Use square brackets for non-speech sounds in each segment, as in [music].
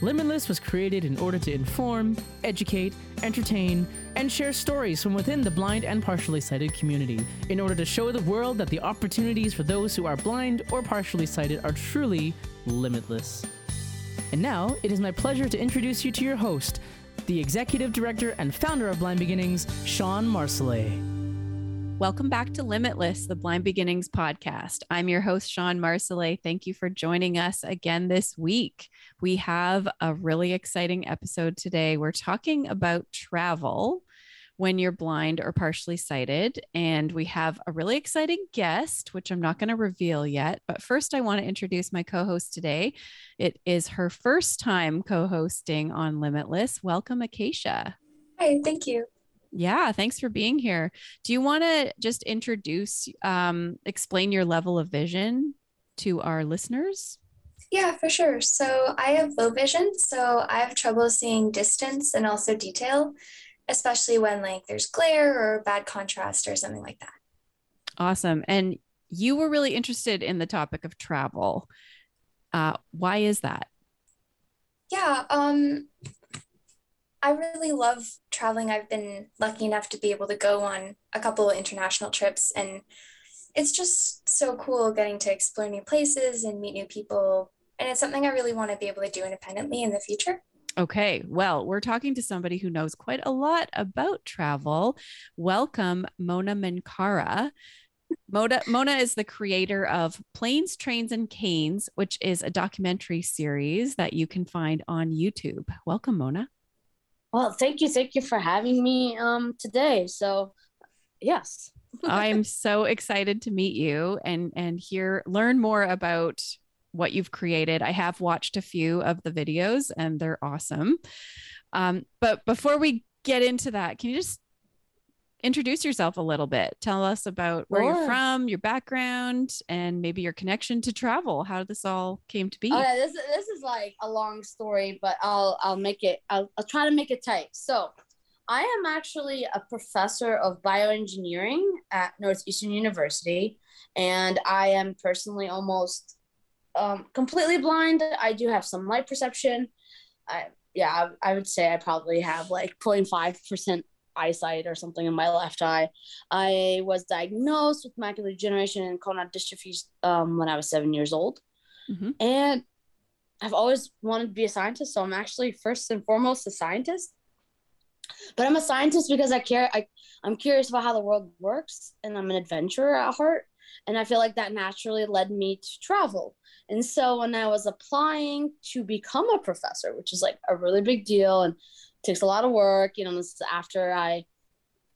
Limitless was created in order to inform, educate, entertain, and share stories from within the blind and partially sighted community in order to show the world that the opportunities for those who are blind or partially sighted are truly limitless. And now, it is my pleasure to introduce you to your host, the executive director and founder of Blind Beginnings, Sean Marcellet. Welcome back to Limitless, the Blind Beginnings podcast. I'm your host, Sean Marcellet. Thank you for joining us again this week. We have a really exciting episode today. We're talking about travel when you're blind or partially sighted. And we have a really exciting guest, which I'm not going to reveal yet. But first, I want to introduce my co host today. It is her first time co hosting on Limitless. Welcome, Acacia. Hi, thank you. Yeah, thanks for being here. Do you want to just introduce, um, explain your level of vision to our listeners? Yeah, for sure. So I have low vision, so I have trouble seeing distance and also detail, especially when like there's glare or bad contrast or something like that. Awesome. And you were really interested in the topic of travel. Uh, why is that? Yeah, um, I really love traveling. I've been lucky enough to be able to go on a couple of international trips, and it's just so cool getting to explore new places and meet new people. And it's something I really want to be able to do independently in the future. Okay, well, we're talking to somebody who knows quite a lot about travel. Welcome, Mona Minkara. Mona, Mona is the creator of Planes, Trains, and Canes, which is a documentary series that you can find on YouTube. Welcome, Mona. Well, thank you, thank you for having me um today. So, yes. [laughs] I'm so excited to meet you and and hear learn more about what you've created. I have watched a few of the videos and they're awesome. Um, but before we get into that, can you just introduce yourself a little bit? Tell us about where sure. you're from, your background, and maybe your connection to travel. How this all came to be. Okay, this this is like a long story, but I'll I'll make it. I'll, I'll try to make it tight. So. I am actually a professor of bioengineering at Northeastern University, and I am personally almost um, completely blind. I do have some light perception. I, yeah, I, I would say I probably have like 0.5% eyesight or something in my left eye. I was diagnosed with macular degeneration and cone-rod dystrophy um, when I was seven years old. Mm-hmm. And I've always wanted to be a scientist. So I'm actually first and foremost a scientist. But I'm a scientist because I care. I, I'm curious about how the world works and I'm an adventurer at heart. And I feel like that naturally led me to travel. And so when I was applying to become a professor, which is like a really big deal and takes a lot of work. You know, this is after I,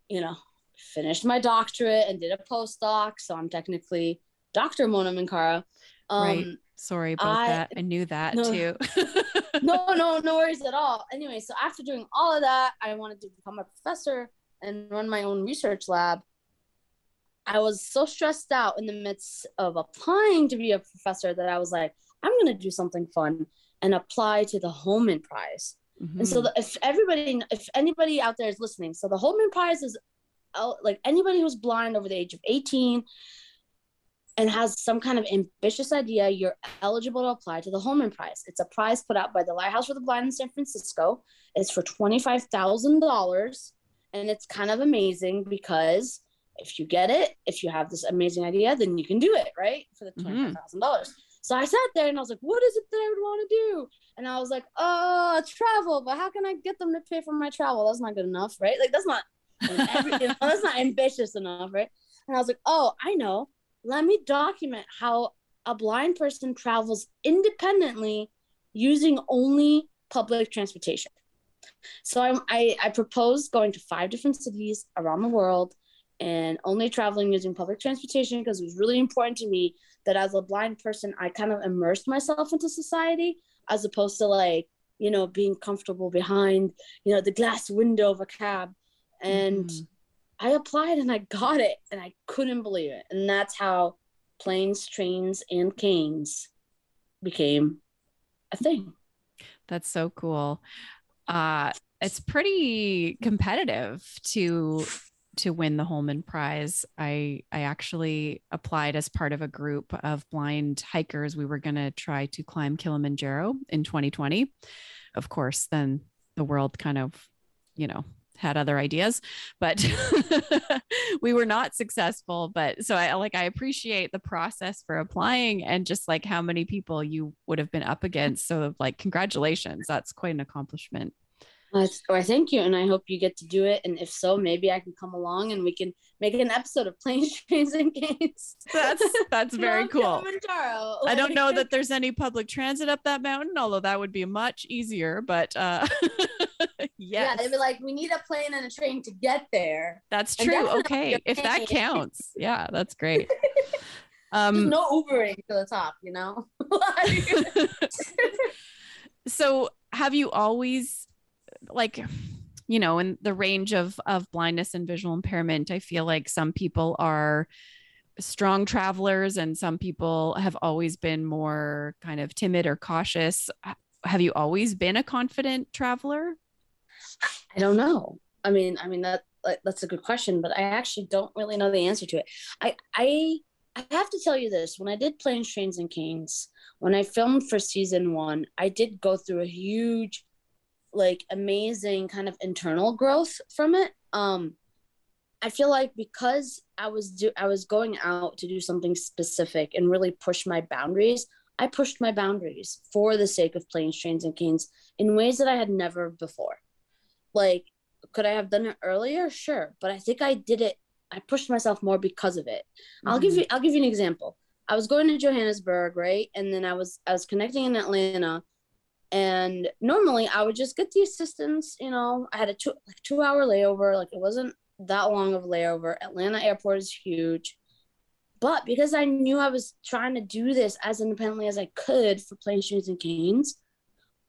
you know, finished my doctorate and did a postdoc. So I'm technically Dr. Mona Minkara. Um, right. Sorry about I, that. I knew that no, too. [laughs] no, no, [laughs] no worries at all. Anyway, so after doing all of that, I wanted to become a professor and run my own research lab. I was so stressed out in the midst of applying to be a professor that I was like, I'm going to do something fun and apply to the Holman Prize. Mm-hmm. And so the, if everybody, if anybody out there is listening, so the Holman Prize is like anybody who's blind over the age of 18 and has some kind of ambitious idea, you're eligible to apply to the Holman Prize. It's a prize put out by the Lighthouse for the Blind in San Francisco. It's for $25,000. And it's kind of amazing because if you get it, if you have this amazing idea, then you can do it, right? For the $25,000. Mm-hmm. So I sat there and I was like, what is it that I would want to do? And I was like, oh, travel, but how can I get them to pay for my travel? That's not good enough, right? Like that's not every, that's not ambitious enough, right? And I was like, oh, I know. Let me document how a blind person travels independently using only public transportation. So I, I, I proposed going to five different cities around the world and only traveling using public transportation because it was really important to me that as a blind person, I kind of immersed myself into society as opposed to like, you know, being comfortable behind, you know, the glass window of a cab. And mm. I applied and I got it and I couldn't believe it. And that's how planes, trains, and canes became a thing. That's so cool. Uh, it's pretty competitive to to win the Holman Prize. I I actually applied as part of a group of blind hikers. We were going to try to climb Kilimanjaro in 2020. Of course, then the world kind of, you know, had other ideas, but [laughs] we were not successful. But so I like I appreciate the process for applying and just like how many people you would have been up against. So like congratulations. That's quite an accomplishment. Uh, or thank you, and I hope you get to do it. And if so, maybe I can come along and we can make an episode of Planes, [laughs] Trains, and Games. That's that's [laughs] very cool. I don't know that [laughs] there's any public transit up that mountain, although that would be much easier. But uh, yes. yeah, they'd be like, we need a plane and a train to get there. That's true. Okay, if that counts, yeah, that's great. Um, no Ubering to the top, you know. so, have you always like you know in the range of of blindness and visual impairment i feel like some people are strong travelers and some people have always been more kind of timid or cautious. Have you always been a confident traveler? I don't know. I mean i mean that that's a good question but i actually don't really know the answer to it. I i i have to tell you this. When i did planes trains and canes when i filmed for season one i did go through a huge like amazing kind of internal growth from it. Um i feel like because i was do i was going out to do something specific and really push my boundaries i pushed my boundaries for the sake of planes trains and canes in ways that i had never before. Like could i have done it earlier? Sure but i think i did it i pushed myself more because of it. Mm-hmm. i'll give mm-hmm. you i'll give you an example. I was going to johannesburg right? And then i was i was connecting in atlanta and normally I would just get the assistance. You know, I had a two like two hour layover. Like it wasn't that long of a layover. Atlanta airport is huge. But because I knew I was trying to do this as independently as I could for planes, trains, and canes,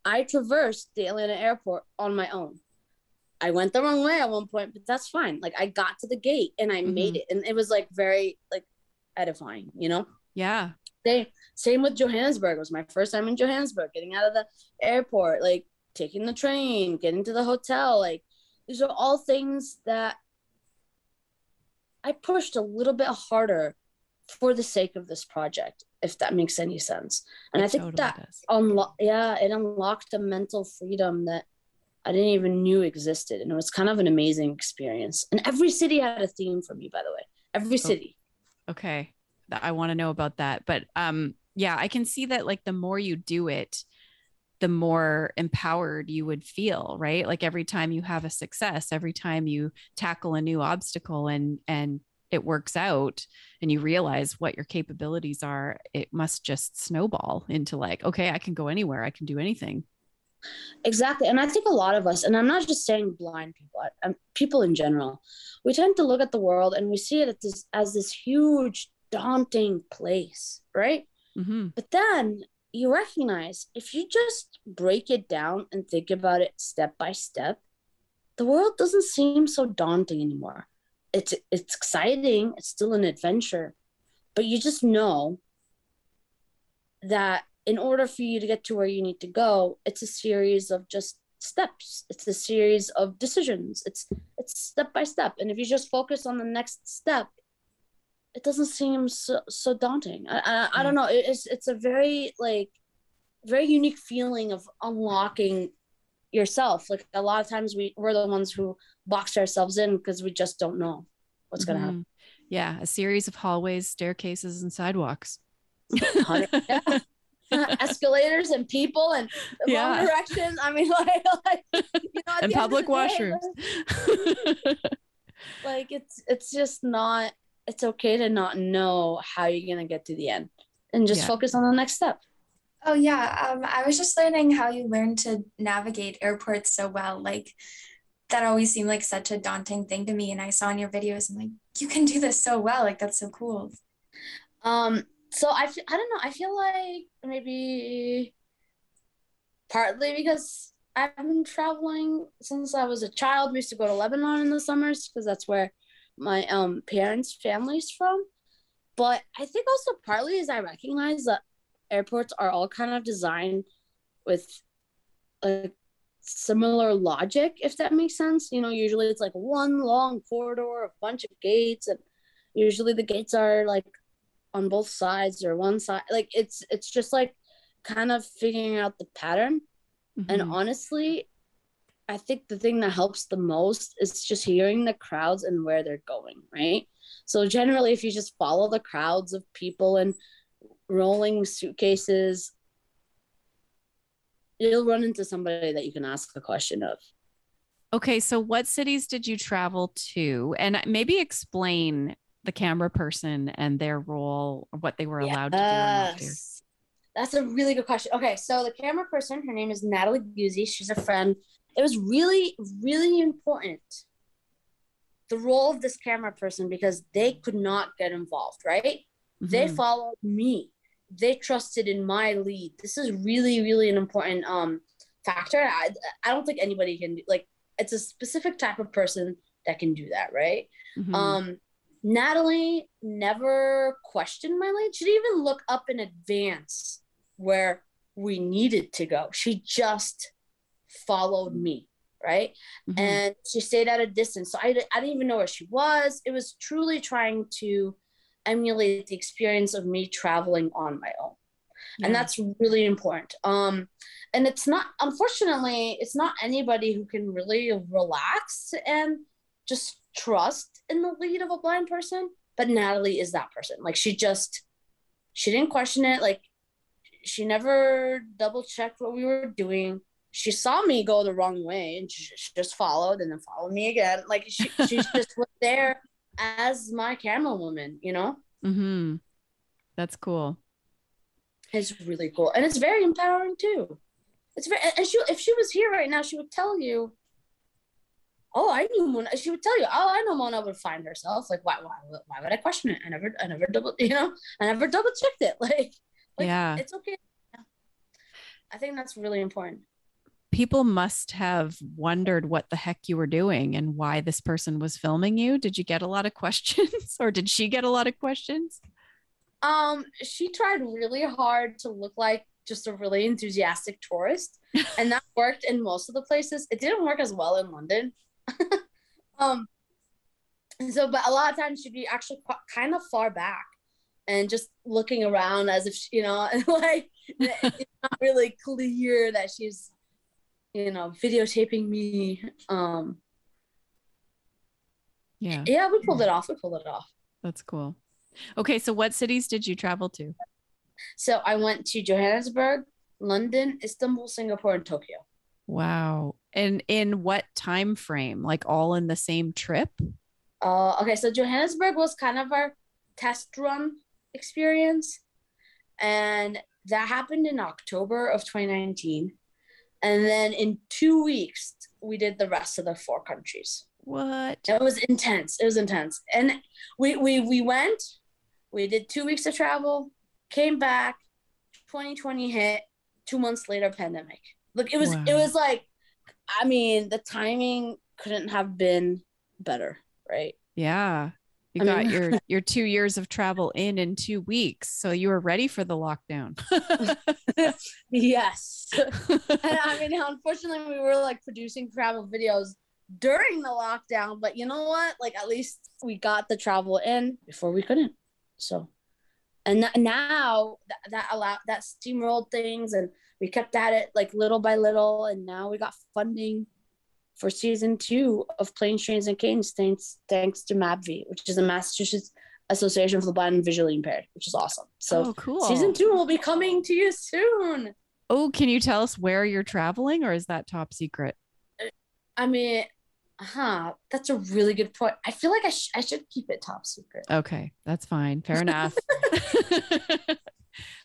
I traversed the Atlanta airport on my own. I went the wrong way at one point, but that's fine. Like I got to the gate and I mm-hmm. made it. And it was like very like edifying, you know? Yeah. They same with Johannesburg. It was my first time in Johannesburg, getting out of the airport, like taking the train, getting to the hotel. Like these are all things that I pushed a little bit harder for the sake of this project, if that makes any sense. And it I think totally that unlock yeah, it unlocked a mental freedom that I didn't even knew existed. And it was kind of an amazing experience. And every city had a theme for me, by the way. Every oh, city. Okay. I want to know about that. But um yeah, I can see that like the more you do it, the more empowered you would feel, right? Like every time you have a success, every time you tackle a new obstacle and and it works out and you realize what your capabilities are, it must just snowball into like, okay, I can go anywhere, I can do anything. Exactly. And I think a lot of us, and I'm not just saying blind people, I'm, people in general, we tend to look at the world and we see it as this, as this huge, daunting place, right? Mm-hmm. But then you recognize if you just break it down and think about it step by step, the world doesn't seem so daunting anymore. It's it's exciting, it's still an adventure, but you just know that in order for you to get to where you need to go, it's a series of just steps. It's a series of decisions. It's it's step by step. And if you just focus on the next step, it doesn't seem so so daunting. I I, I don't mm. know. It's it's a very like very unique feeling of unlocking yourself. Like a lot of times we we're the ones who box ourselves in because we just don't know what's mm-hmm. gonna happen. Yeah, a series of hallways, staircases, and sidewalks. [laughs] yeah. [laughs] escalators and people and yeah. wrong directions. I mean, [laughs] like, like you know, and public washrooms. like it's it's just not it's okay to not know how you're going to get to the end and just yeah. focus on the next step. Oh yeah, um, I was just learning how you learn to navigate airports so well. Like that always seemed like such a daunting thing to me, and I saw in your videos, I'm like you can do this so well. Like that's so cool. Um. So I f- I don't know. I feel like maybe partly because I've been traveling since I was a child. We used to go to Lebanon in the summers because that's where my um parents' families from. But I think also partly is I recognize that airports are all kind of designed with a similar logic, if that makes sense. You know, usually it's like one long corridor, a bunch of gates, and usually the gates are like on both sides or one side. Like it's it's just like kind of figuring out the pattern. And Mhm. honestly, I think the thing that helps the most is just hearing the crowds and where they're going, right? So generally, if you just follow the crowds of people and rolling suitcases, you'll run into somebody that you can ask a question of. Okay, so what cities did you travel to? And maybe explain the camera person and their role, what they were allowed to do That's a really good question. Okay, so the camera person, her name is Natalie Guzzi. She's a friend. It was really, really important the role of this camera person because they could not get involved, right? They Mhm. followed me. They trusted in my lead. This is really, really an important um factor. I, I don't think anybody can do like it's a specific type of person that can do that, right? Mhm. Um, Natalie never questioned my lead. She didn't even look up in advance where we needed to go. She just followed me, right? Mhm. And she stayed at a distance. So I, I didn't even know where she was. It was truly trying to emulate the experience of me traveling on my own and that's really important um and it's not unfortunately it's not anybody who can really relax and just trust in the lead of a blind person but natalie is that person like she just she didn't question it like she never double checked what we were doing she saw me go the wrong way and she, just followed and then followed me again like she, [laughs] she just was there as my camera woman you know Mhm. That's cool. It's really cool, and it's very empowering too. It's very, and she if she was here right now, she would tell you. Oh, I knew Mona. She would tell you, oh, I know Mona would find herself. Like, why, why, why would I question it? I never, I never double, [laughs] you know, I never double checked it. [laughs] Like, like Yeah. it's okay. I think that's really important. People must have wondered what the heck you were doing and why this person was filming you. Did you get a lot of [laughs] questions or did she get a lot of questions? Um, she tried really hard to look like just a really enthusiastic tourist, [laughs] and that worked in most of the places. It didn't work as well in London. [laughs] um, so, but a lot of times she'd be actually qu- kind of far back and just looking around as if she, you know, and like it's not really clear that she's, you know, videotaping me. Um, Yeah, yeah, we pulled it off. We pulled it off. that's cool. Okay, so what cities did you travel to? So I went to Johannesburg, London, Istanbul, Singapore, and Tokyo. Wow. And in what time frame? Like all in the same trip? Uh, okay, so Johannesburg was kind of our test run experience, and that happened in October of 2019. And then in two weeks, we did the rest of the four countries. What? It was intense. It was intense, and we we we went. We did two weeks of travel, came back. 2020 hit. Two months later, pandemic. Look, it was it was like, I mean, the timing couldn't have been better, right? Yeah. You I got mean- your [laughs] your 2 years of travel in in 2 weeks. So you were ready for the lockdown. [laughs] Yes. [laughs] and I mean, unfortunately, we were like producing travel videos during the lockdown, but you know what? Like, at least we got the travel in before we couldn't. So, and th- now that, that allowed that steamrolled things, and we kept at it like little by little, and now we got funding for season two of Planes, Trains, and Canes, thanks thanks to MAPV, which is the Massachusetts Association for the Blind and Visually Impaired, which is awesome. So. oh, cool. Season two will be coming to you soon. Oh, can you tell us where you're traveling or is that top secret? I mean, uh huh? That's a really good point. I feel like I, sh- I should keep it top secret. Okay, that's fine. Fair enough. [laughs] [laughs]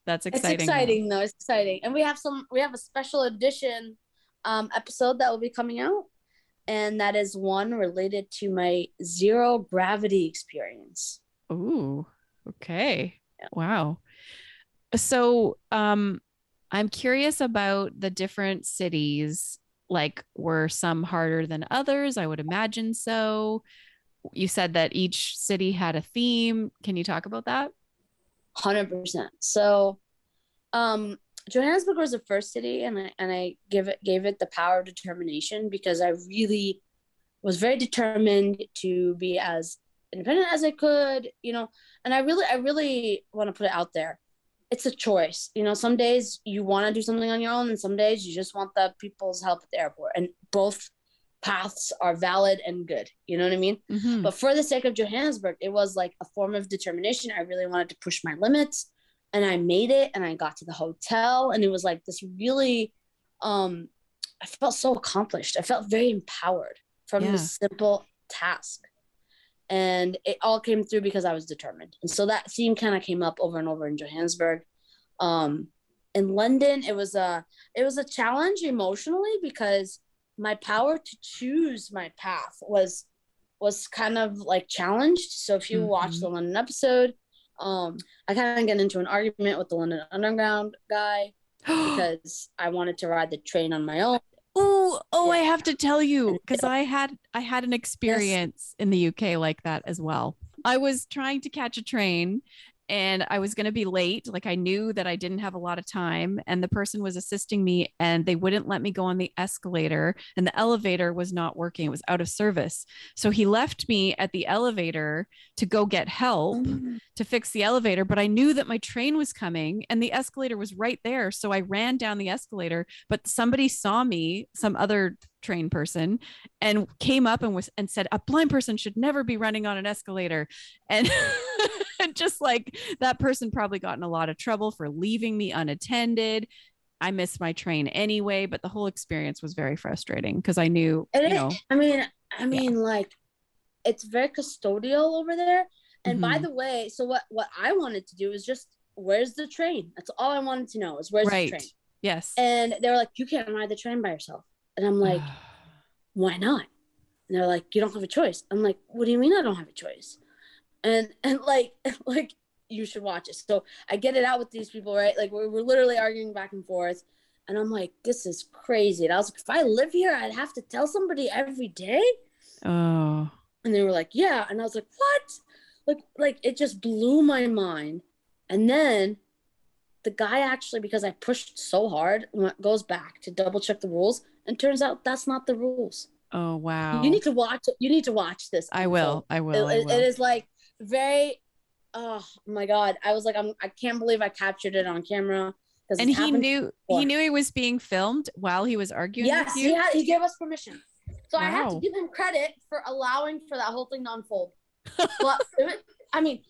that's exciting. It's exciting. exciting though. It's exciting, and we have some. We have a special edition um, episode that will be coming out, and that is one related to my zero gravity experience. Ooh, okay. Yeah. Wow. So, um, I'm curious about the different cities. Like, were some harder than others? I would imagine so. You said that each city had a theme. Can you talk about that? Hundred percent. So, um Johannesburg was the first city and I and I give it gave it the power of determination because I really was very determined to be as independent as I could, you know, and I really I really want to put it out there. It's a choice. You know, some days you want to do something on your own and some days you just want the people's help at the airport. And both paths are valid and good. You know what I mean? Mhm. But for the sake of Johannesburg, it was like a form of determination. I really wanted to push my limits and I made it and I got to the hotel and it was like this really um I felt so accomplished. I felt very empowered from Yeah. this simple task. And it all came through because I was determined. And so that theme kind of came up over and over in Johannesburg. Um in London, it was a it was a challenge emotionally because my power to choose my path was was kind of like challenged. So if you watch Mhm. the London episode, um, I kind of get into an argument with the London Underground guy [gasps] because I wanted to ride the train on my own. Oh, oh, I have to tell you because I had I had an experience in the UK like that as well. I was trying to catch a train and I was going to be late. Like I knew that I didn't have a lot of time and the person was assisting me and they wouldn't let me go on the escalator and the elevator was not working. It was out of service. So he left me at the elevator to go get help mm-hmm. to fix the elevator, but I knew that my train was coming and the escalator was right there. So I ran down the escalator, but somebody saw me, some other train person, and came up and was and said, a blind person should never be running on an escalator. And [laughs] just like that person probably got in a lot of trouble for leaving me unattended. I missed my train anyway, but the whole experience was very frustrating because I knew, And you it- know, I mean, I mean, like, it's very custodial over there. And by Mhm. the way, so what what I wanted to do is just where's the train? That's all I wanted to know is where's right. the train. Yes. And they were like, you can't ride the train by yourself. And I'm like, [sighs] why not? And they're like, you don't have a choice. I'm like, what do you mean I don't have a choice? And and like [laughs] like you should watch it. So I get it out with these people, right? Like we're, we're literally arguing back and forth. And I'm like, this is crazy. And I was like, if I live here, I'd have to tell somebody every day. oh, And they were like, yeah. And I was like, what? Like, like it just blew my mind. And then the guy actually, because I pushed so hard, went- goes back to double check the rules. And turns out that's not the rules. oh, wow. You need to watch it. You need to watch this. I will. I It- will. I will. it is like very, oh my God. I was like, I'm, I can't believe I captured it on camera. and he knew before. he knew he was being filmed while he was arguing Yes, with you. he, had, he gave us permission. So I have to give him credit for allowing for that whole thing to unfold. [laughs] but I mean,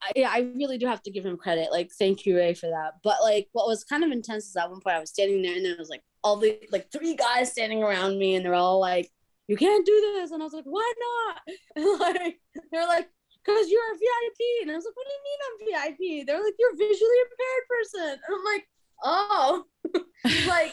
I, yeah, I really do have to give him credit. Like, thank you, Ray, for that. But like, what was kind of intense is at one point I was standing there and there was like all the like three guys standing around me, and they're all like, "You can't do this," and I was like, "Why not?" [laughs] And like, they're like. Cause you're a VIP, and I was like, "What do you mean I'm VIP?" They're like, "You're a visually impaired person," and I'm like, "Oh, [laughs] like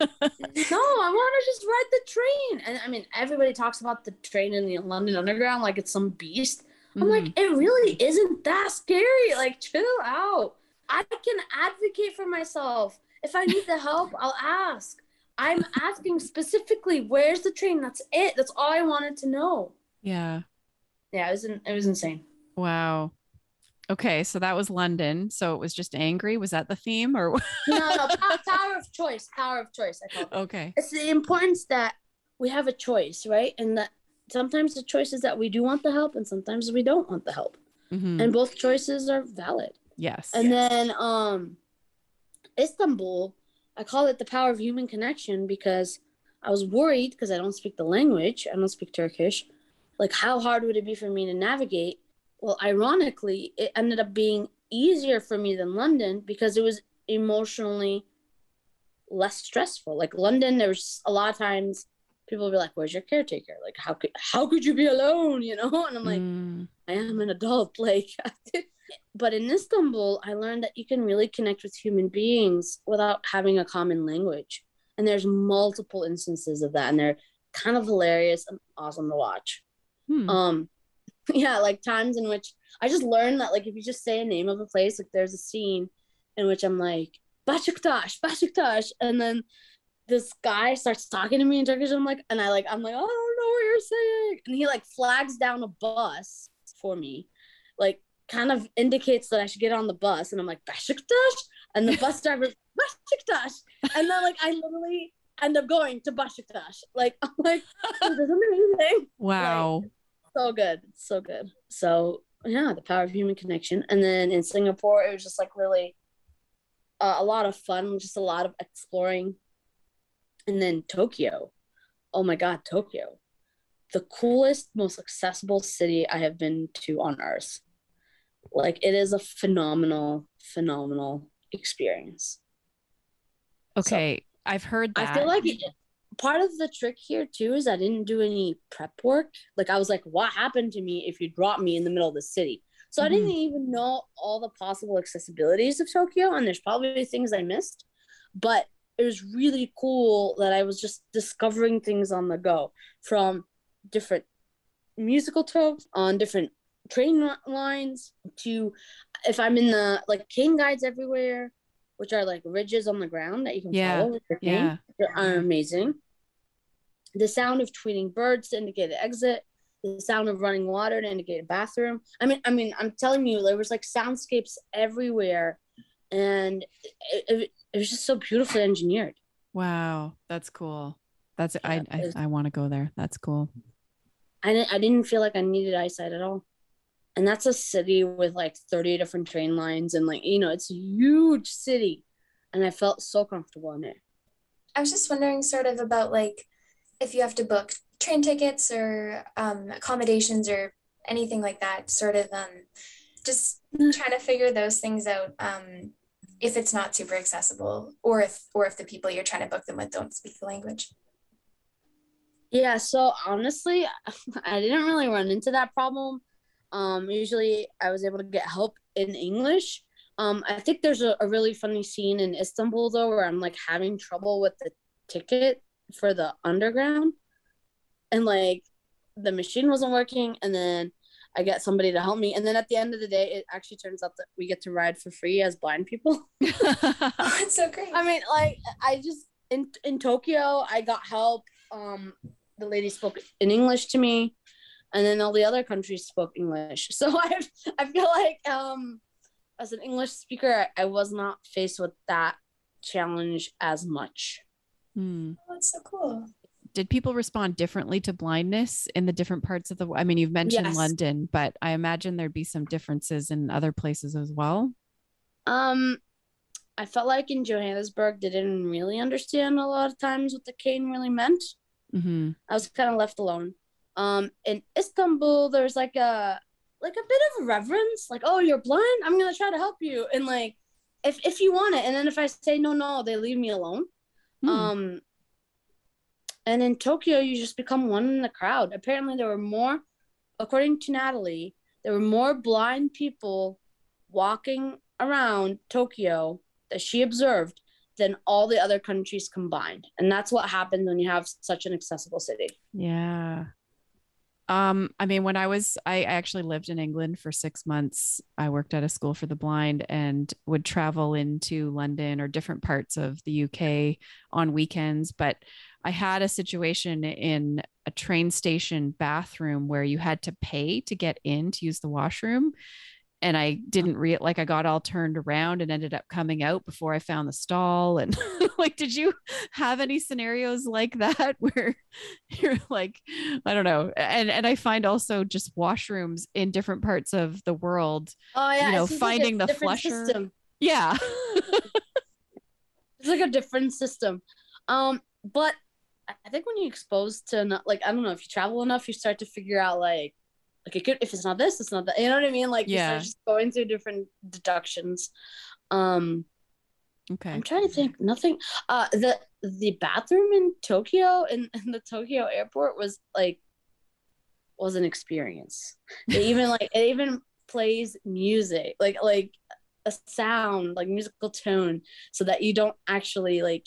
[laughs] no, I want to just ride the train. And I mean, everybody talks about the train in the London Underground like it's some beast. I'm Mhm. like, it really isn't that scary. Like, chill out. I can advocate for myself. If I need the help, I'll ask. I'm asking specifically, where's the train? That's it. That's all I wanted to know. yeah. Yeah, it was in, it was insane. Wow. Okay, so that was London. So it was just angry. Was that the theme or No, no, power of choice. Power of choice. I call it. okay. it's the importance that we have a choice, right? And that sometimes the choice is that we do want the help and sometimes we don't want the help. Mhm. And both choices are valid. Yes. And then um Istanbul, I call it the power of human connection because I was worried because I don't speak the language. I don't speak Turkish. Like how hard would it be for me to navigate? Well, ironically, it ended up being easier for me than London because it was emotionally less stressful. Like London, there was a lot of times people would be like, "Where's your caretaker? Like, how could how could you be alone?" [laughs] You know, and I'm like, Mm, I am an adult. [laughs] Like, [laughs] but in Istanbul, I learned that you can really connect with human beings without having a common language. And there's multiple instances of that, and they're kind of hilarious and awesome to watch. hmm. Um, [laughs] yeah, like times in which I just learned that, like, if you just say a name of a place, like, there's a scene in which I'm like, Beşiktaş, Beşiktaş, and then this guy starts talking to me in Turkish. And I'm like, and I like, I'm like, I don't know what you're saying, and he like flags down a bus for me, like, kind of indicates that I should get on the bus, and I'm like, Beşiktaş, and the bus driver [laughs] Besiktas, and then like I literally end up going to Besiktas. Like [laughs] I'm like, this is amazing. [laughs] Wow. Like, so good, so good. So yeah, the power of human connection. And then in Singapore, it was just like really uh, a lot of fun, just a lot of exploring. And then Tokyo, oh my god, Tokyo, the coolest, most accessible city I have been to on earth. Like it is a phenomenal, phenomenal experience. Okay, so, I've heard that. I feel like it, part of the trick here too is I didn't do any prep work. Like I was like, what happened to me if you dropped me in the middle of the city? So mm-hmm. I didn't even know all the possible accessibilities of Tokyo, and there's probably things I missed. But it was really cool that I was just discovering things on the go from different musical tropes on different train lines to if I'm in the like cane guides everywhere which are like ridges on the ground that you can yeah. follow with your cane. Yeah. Are amazing. The sound of tweeting birds to indicate the exit. The sound of running water to indicate a bathroom. I mean, I mean, I'm telling you, there was like soundscapes everywhere, and it, it, it was just so beautifully engineered. Wow, that's cool. That's yeah, I I, I want to go there. That's cool. I didn't I didn't feel like I needed eyesight at all and that's a city with like 30 different train lines and like you know it's a huge city. And i felt so comfortable in it. I was just wondering sort of about like if you have to book train tickets or um, accommodations or anything like that sort of um, just mm. trying to figure those things out um, if it's not super accessible or if or if the people you're trying to book them with don't speak the language. Yeah so honestly [laughs] i didn't really run into that problem um, usually I was able to get help in English. Um, I think there's a, a really funny scene in Istanbul though where I'm like having trouble with the ticket for the underground and like the machine wasn't working and then I get somebody to help me. And then at the end of the day, it actually turns out that we get to ride for free as blind people. [laughs] [laughs] oh, it's so great. I mean, like I just in in Tokyo, I got help. Um, the lady spoke in English to me and then all the other countries spoke English. [laughs] So I I feel like um as an English speaker, I was not faced with that challenge as much. Hmm. Oh, that's so cool. Did people respond differently to blindness in the different parts of the I mean, you've mentioned yes. London, but I imagine there'd be some differences in other places as well. Um I felt like in Johannesburg they didn't really understand a lot of times what the cane really meant. Mm-hmm. I was kind of left alone um in istanbul there's like a like a bit of reverence like oh you're blind? I'm gonna try to help you. And like if if you want it and then if i say no no they leave me alone. Hmm. um and in tokyo you just become one in the crowd. Apparently there were more according to natalie there were more blind people walking around tokyo that she observed than all the other countries combined. And that's what happens when you have such an accessible city. Yeah um, I mean, when I was, I actually lived in England for six months. I worked at a school for the blind and would travel into London or different parts of the UK on weekends. But I had a situation in a train station bathroom where you had to pay to get in to use the washroom and I didn't read like I got all turned around and ended up coming out before I found the stall. And [laughs] like, did you have any scenarios like that [laughs] where you're like, I don't know. And and I find also just washrooms in different parts of the world. Oh yeah, you know, finding like the flusher. System. Yeah. it's like a different system. Um, but I think when you expose to not like I don't know if you travel enough, you start to figure out like like it could if it's not this it's not that you know what i mean? Like yeah. just going through different deductions. Um okay. I'm trying to think nothing uh the the bathroom in tokyo in, in the tokyo airport was like was an experience. It even [laughs] like it even plays music like like a sound like musical tone so that you don't actually like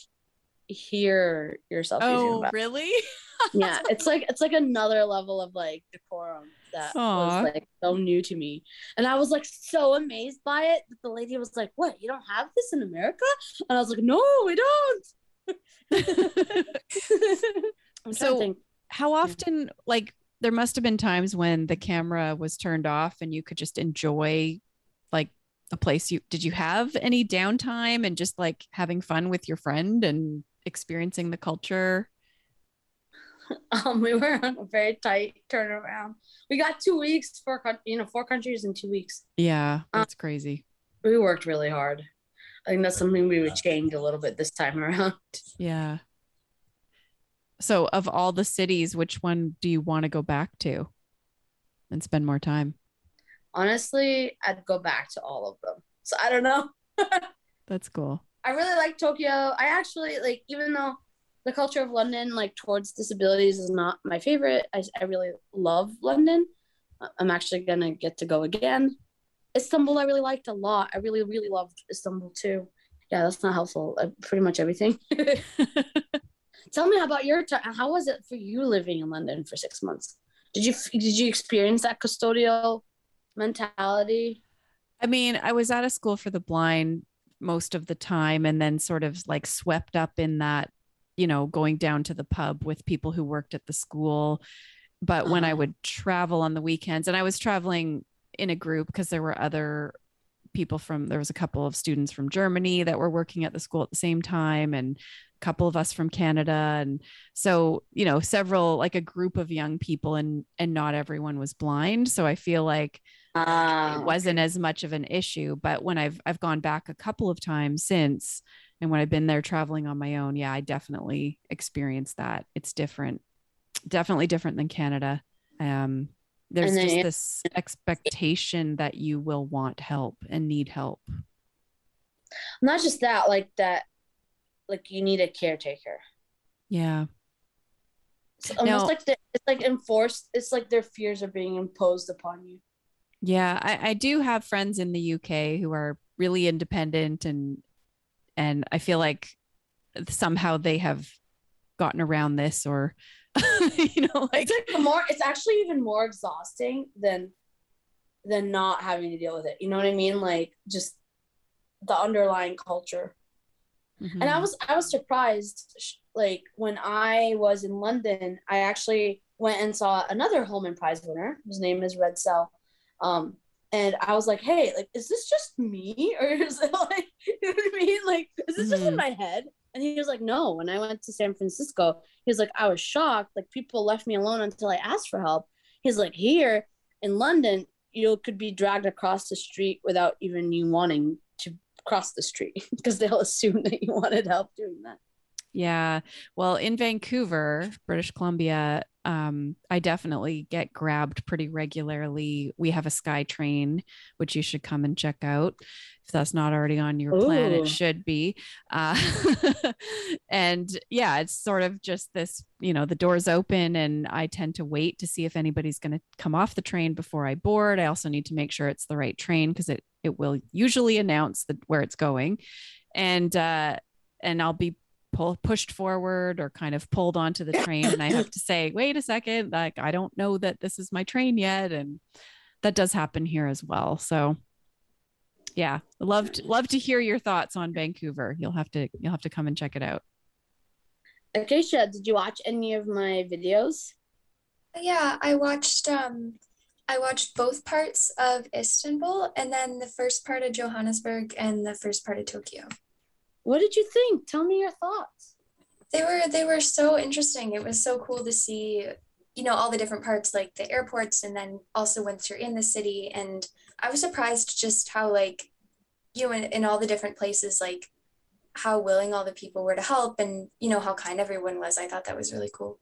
hear yourself oh really? [laughs] Yeah it's like it's like another level of like decorum that Aww. was like so new to me. And i was like so amazed by it that the lady was like what you don't have this in america? And i was like no we don't. [laughs] So how often like there must have been times when the camera was turned off and you could just enjoy like a place you did you have any downtime and just like having fun with your friend and experiencing the culture? [laughs] Um, we were on a very tight turnaround. We got two weeks for you know four countries in two weeks. Yeah, Um, that's crazy. We worked really hard. I think that's something we would change a little bit this time [laughs] around. Yeah. So, of all the cities, which one do you want to go back to and spend more time? Honestly, I'd go back to all of them. So I don't know. [laughs] That's cool. I really like Tokyo. I actually like, even though the culture of London, like towards disabilities, is not my favorite. I, I really love London. I'm actually gonna get to go again. Istanbul, I really liked a lot. I really, really loved Istanbul too. Yeah, that's not helpful. Uh, pretty much everything. [laughs] Tell me about your time. How was it for you living in London for six months? Did you did you experience that custodial mentality? I mean, I was at a school for the blind most of the time and then sort of like swept up in that, you know, going down to the pub with people who worked at the school. But when I Ah. would travel on the weekends, and I was traveling in a group because there were other people from, there was a couple of students from Germany that were working at the school at the same time, and a couple of us from Canada. And so, you know, several, like a group of young people, and and not everyone was blind. So I feel like Uh, it wasn't as much of an issue but when i've i've gone back a couple of times since and when i've been there traveling on my own yeah i definitely experienced that it's different definitely different than canada um there's just this expectation that you will want help and need help not just that, like that, like you need a caretaker. yeah It's almost Now- like the, it's like enforced. It's like their fears are being imposed upon you. Yeah, I, I do have friends in the UK who are really independent and and I feel like somehow they have gotten around this or [laughs] you know like It's like more. It's actually even more exhausting than than not having to deal with it. You know what I mean? Like just the underlying culture. And I was I was surprised. Like when I was in London, I actually went and saw another Holman Prize winner. His name is Red Szell. Um, and I was like, hey, like, is this just me, [laughs] or is it like, [laughs] you know what I mean? Like, is this just in Mhm. my head? And he was like, no. When I went to San Francisco, he was like, I was shocked. Like, people left me alone until I asked for help. He's like, here in London, you could be dragged across the street without even you wanting to cross the street [laughs] because they'll assume that you wanted help doing that. Yeah. Well, in Vancouver, British Columbia, um, I definitely get grabbed pretty regularly. We have a SkyTrain, which you should come and check out. If that's not already on your plan, it should be. Uh, [laughs] and yeah, it's sort of just this, you know, the doors open and I tend to wait to see if anybody's going to come off the train before I board. I also need to make sure it's the right train because it, it will usually announce the, where it's going. And, uh, and I'll be pull, pushed forward or kind of pulled onto the train and i have [laughs] to say wait a second like i don't know that this is my train yet and that does happen here as well so yeah love to, love to hear your thoughts on vancouver you'll have to you'll have to come and check it out Acacia, did you watch any of my videos? Yeah, I watched um I watched both parts of Istanbul and then the first part of Johannesburg and the first part of Tokyo. What did you think? Tell me your thoughts. They were they were so interesting. It was so cool to see, you know, all the different parts like the airports and then also once you're in the city and I was surprised just how like you know in, in all the different places like how willing all the people were to help and you know how kind everyone was. I thought that was really cool.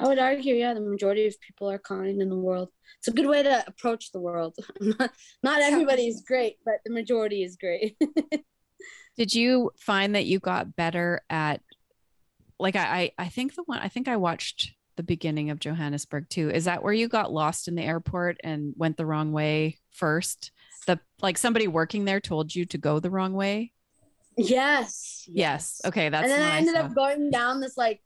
I would argue, yeah, the majority of people are kind in the world. It's a good way to approach the world. [laughs] not, not everybody is great, but the majority is great. [laughs] did you find that you got better at like I, I i think the one i think i watched the beginning of johannesburg too is that where you got lost in the airport and went the wrong way first the like somebody working there told you to go the wrong way yes. yes, okay that's and then I ended saw. up going down this like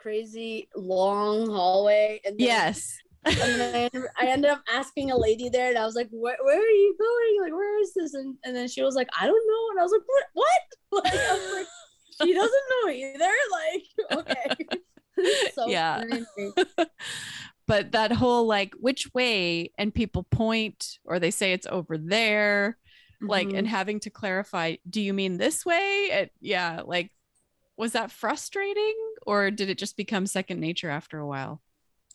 crazy long hallway. And then, yes And then I ended, up asking a lady there, and I was like, "Where, where are you going? Like, where this?" And, and then she was like, "I don't know." And I was like, "What? What?" [laughs] Like, I was like, "She doesn't know either." Like, [laughs] okay. [laughs] so Yeah. but that whole like which way and people point or they say it's over there like mm-hmm. and having to clarify, do you mean this way? And yeah, like was that frustrating or did it just become second nature after a while?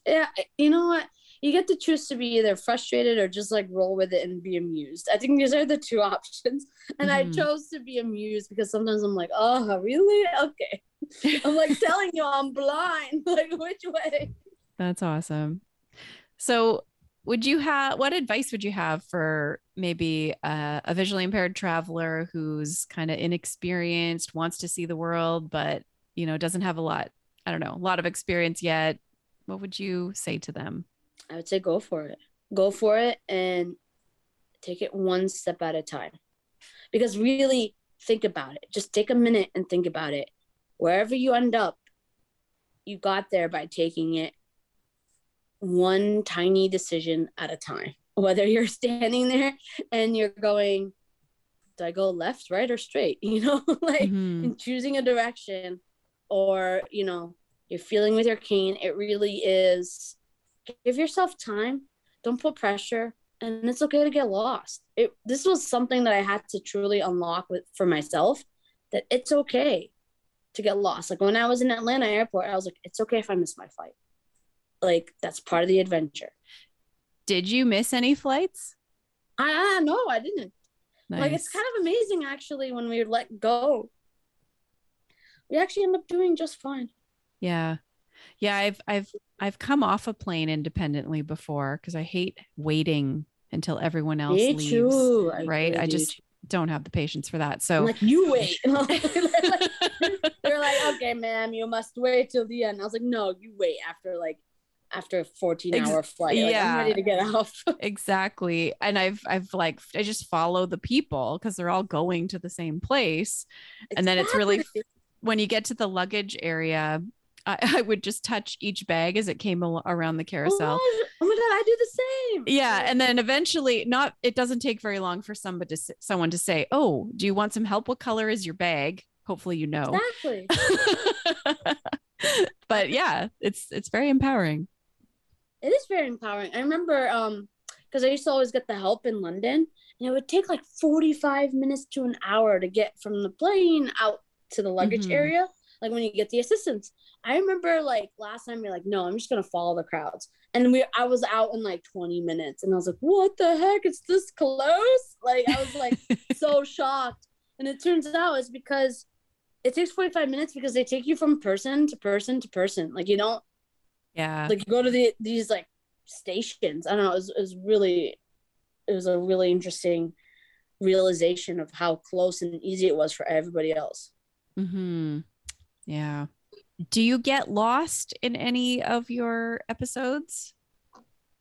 yeah, you know what? You get to choose to be either frustrated or just like roll with it and be amused. I think these are the two [laughs] options. And Mhm. I chose to be amused because sometimes I'm like, oh, really? Okay. [laughs] I'm like telling you I'm blind. [laughs] Like, which way? That's awesome. So, would you have what advice would you have for maybe uh, a visually impaired traveler who's kind of inexperienced, wants to see the world, but you know doesn't have a lot, I don't know, a lot of experience yet? What would you say to them? I would say go for it. Go for it and take it one step at a time. Because really think about it. Just take a minute and think about it. Wherever you end up, you got there by taking it one tiny decision at a time. [laughs] Whether you're standing there and you're going, do I go left, right, or straight? [laughs] You know, [laughs] like Mhm. in choosing a direction or you know you're feeling with your cane it really is give yourself time don't put pressure and it's okay to get lost. It this was something that i had to truly unlock with for myself that it's okay to get lost. Like when i was in atlanta airport i was like it's okay if i miss my flight. Like that's part of the adventure. Did you miss any flights? i, I no i didn't. Like it's kind of amazing actually when we let go. We actually end up doing just fine. Yeah. Yeah, I've I've I've come off a plane independently before because I hate waiting until everyone else Me leaves. too. Right? I do just too. don't have the patience for that. I'm So like, you wait. [laughs] They're like, [laughs] okay, ma'am, you must wait till the end. I was like, no, you wait after like after a 14 Ex- hour flight. Like, yeah. I'm ready to get off. [laughs] exactly. And I've I've like I just follow the people because they're all going to the same place. And then it's really when you get to the luggage area, I, [laughs] I would just touch each bag as it came al- around the Oh carousel. my, oh my god, I do the same. Yeah, and then eventually, not it doesn't take very long for somebody to someone to say, "Oh, do you want some help? What color is your bag?" Hopefully, you know. exactly. [laughs] but [laughs] yeah, it's it's very empowering. It is very empowering. I remember um because I used to always get the help in London, and it would take like 45 minutes to an hour to get from the plane out to the luggage Mhm. area. Like when you get the assistance. I remember like last time you're like, no, I'm just gonna follow the crowds. And we I was out in like 20 minutes and I was like, what the heck? It's this close? Like I was like [laughs] so shocked. And it turns out it's because it takes 45 minutes because they take you from person to person to person. Like you don't Yeah. like you go to the these like stations. I don't know. It was, it was really, it was a really interesting realization of how close and easy it was for everybody else. Mm-hmm. Yeah. Do you get lost in any of your episodes?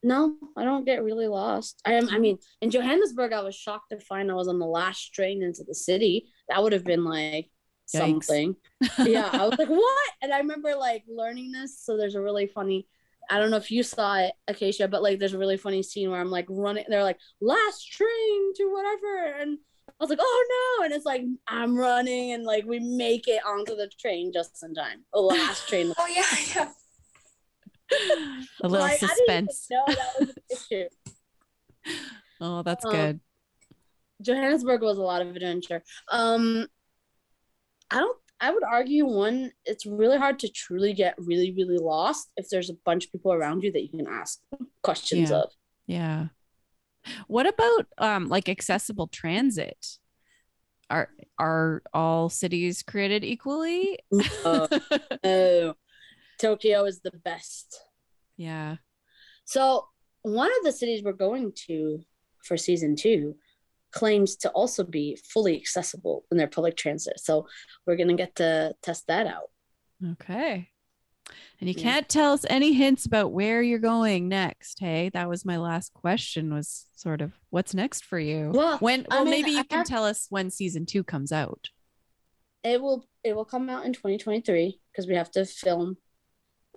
No, I don't get really lost. I am. I mean, in Johannesburg, I was shocked to find I was on the last train into the city. That would have been like Yikes. something. [laughs] yeah, I was like, what? And I remember like learning this. So there's a really funny. I don't know if you saw it, Acacia, but like there's a really funny scene where I'm like running. They're like last train to whatever, and I was like, oh no! And it's like I'm running, and like we make it onto the train just in time. The last train. [laughs] Oh yeah, yeah. A little Like, I didn't even suspense. know that was an [laughs] issue. Oh, that's Um, good. Johannesburg was a lot of adventure. Um, I don't. I would argue one. It's really hard to truly get really, really lost if there's a bunch of people around you that you can ask questions Yeah. of. Yeah. What about um like accessible transit? Are are all cities created equally? [laughs] Tokyo is the best. yeah. So one of the cities we're going to for season two claims to also be fully accessible in their public transit. So we're gonna get to test that out. Okay. And you Yeah. can't tell us any hints about where you're going next. Hey, that was my last question was sort of what's next for you? Well, when I mean, maybe you I can have- tell us when season 2 comes out. it will it will come out in 2023 because we have to film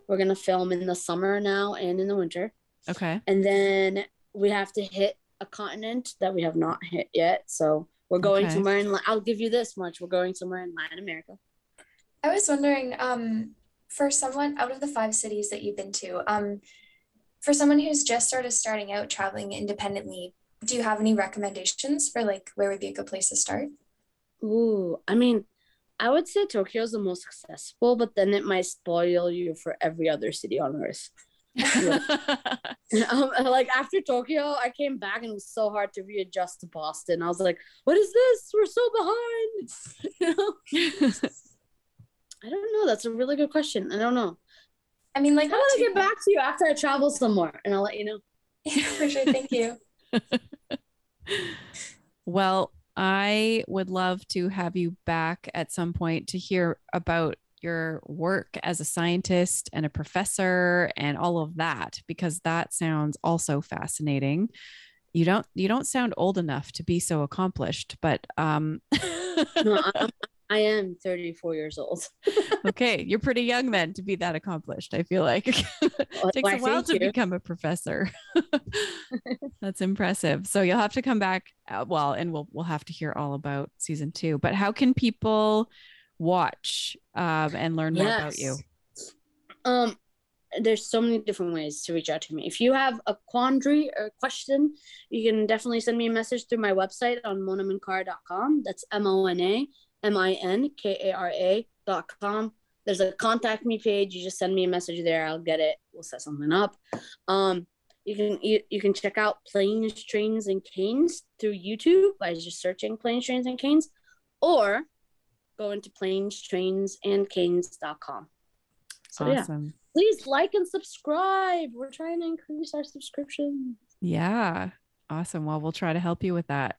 we're going to film in the summer now and in the winter Okay. and then we have to hit a continent that we have not hit yet so we're going Okay. somewhere in i'll give you this much we're going somewhere in latin america I was wondering, um, for someone out of the five cities that you've been to, um, for someone who's just sort of starting out traveling independently, do you have any recommendations for like where would be a good place to start? Ooh, I mean, I would say Tokyo is the most accessible, but then it might spoil you for every other city on earth. [laughs] [laughs] um, like after Tokyo, I came back and it was so hard to readjust to Boston. I was like, "What is this? We're so behind." [laughs] you know? I don't know. That's a really good question. I don't know. I mean, like, How about I get back to you after I travel somewhere, and I'll let you know. Yeah, [laughs] for sure. Thank you. [laughs] well, I would love to have you back at some point to hear about your work as a scientist and a professor and all of that because that sounds also fascinating. You don't you don't sound old enough to be so accomplished, but um no, I'm, I am 34 years old. [laughs] okay, you're pretty young then to be that accomplished. I feel like [laughs] it takes a while to you. become a professor. [laughs] That's impressive. So you'll have to come back. Uh, well, and we'll we'll have to hear all about season two. But how can people watch um, and learn more yes. about you? Um, there's so many different ways to reach out to me. If you have a quandary or question, you can definitely send me a message through my website on monaminkara.com. That's M O N A M-I-N-K-A-R-A dot com. There's a contact me page. You just send me a message there. I'll get it. We'll set something up. Um, you can you, you can check out planes, trains, and canes through YouTube by just searching planes, trains, and canes, or go into planes, trains, and canes canes.com. So awesome. yeah. Please like and subscribe. We're trying to increase our subscriptions. Yeah. Awesome. Well, we'll try to help you with that.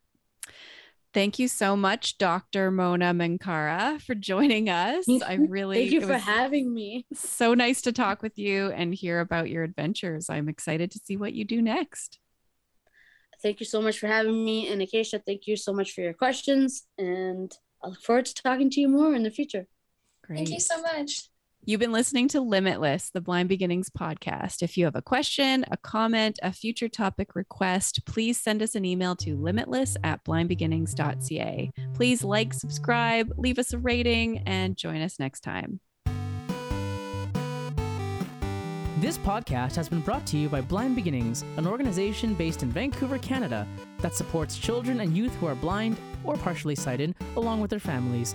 Thank you so much, Dr. Mona Minkara, for joining us. I really thank you for having me. So nice to talk with you and hear about your adventures. I'm excited to see what you do next. Thank you so much for having me. And Acacia, thank you so much for your questions. And I look forward to talking to you more in the future. Great. Thank you so much. You've been listening to Limitless, the Blind Beginnings podcast. If you have a question, a comment, a future topic request, please send us an email to limitless at blindbeginnings.ca. Please like, subscribe, leave us a rating, and join us next time. This podcast has been brought to you by Blind Beginnings, an organization based in Vancouver, Canada, that supports children and youth who are blind or partially sighted, along with their families.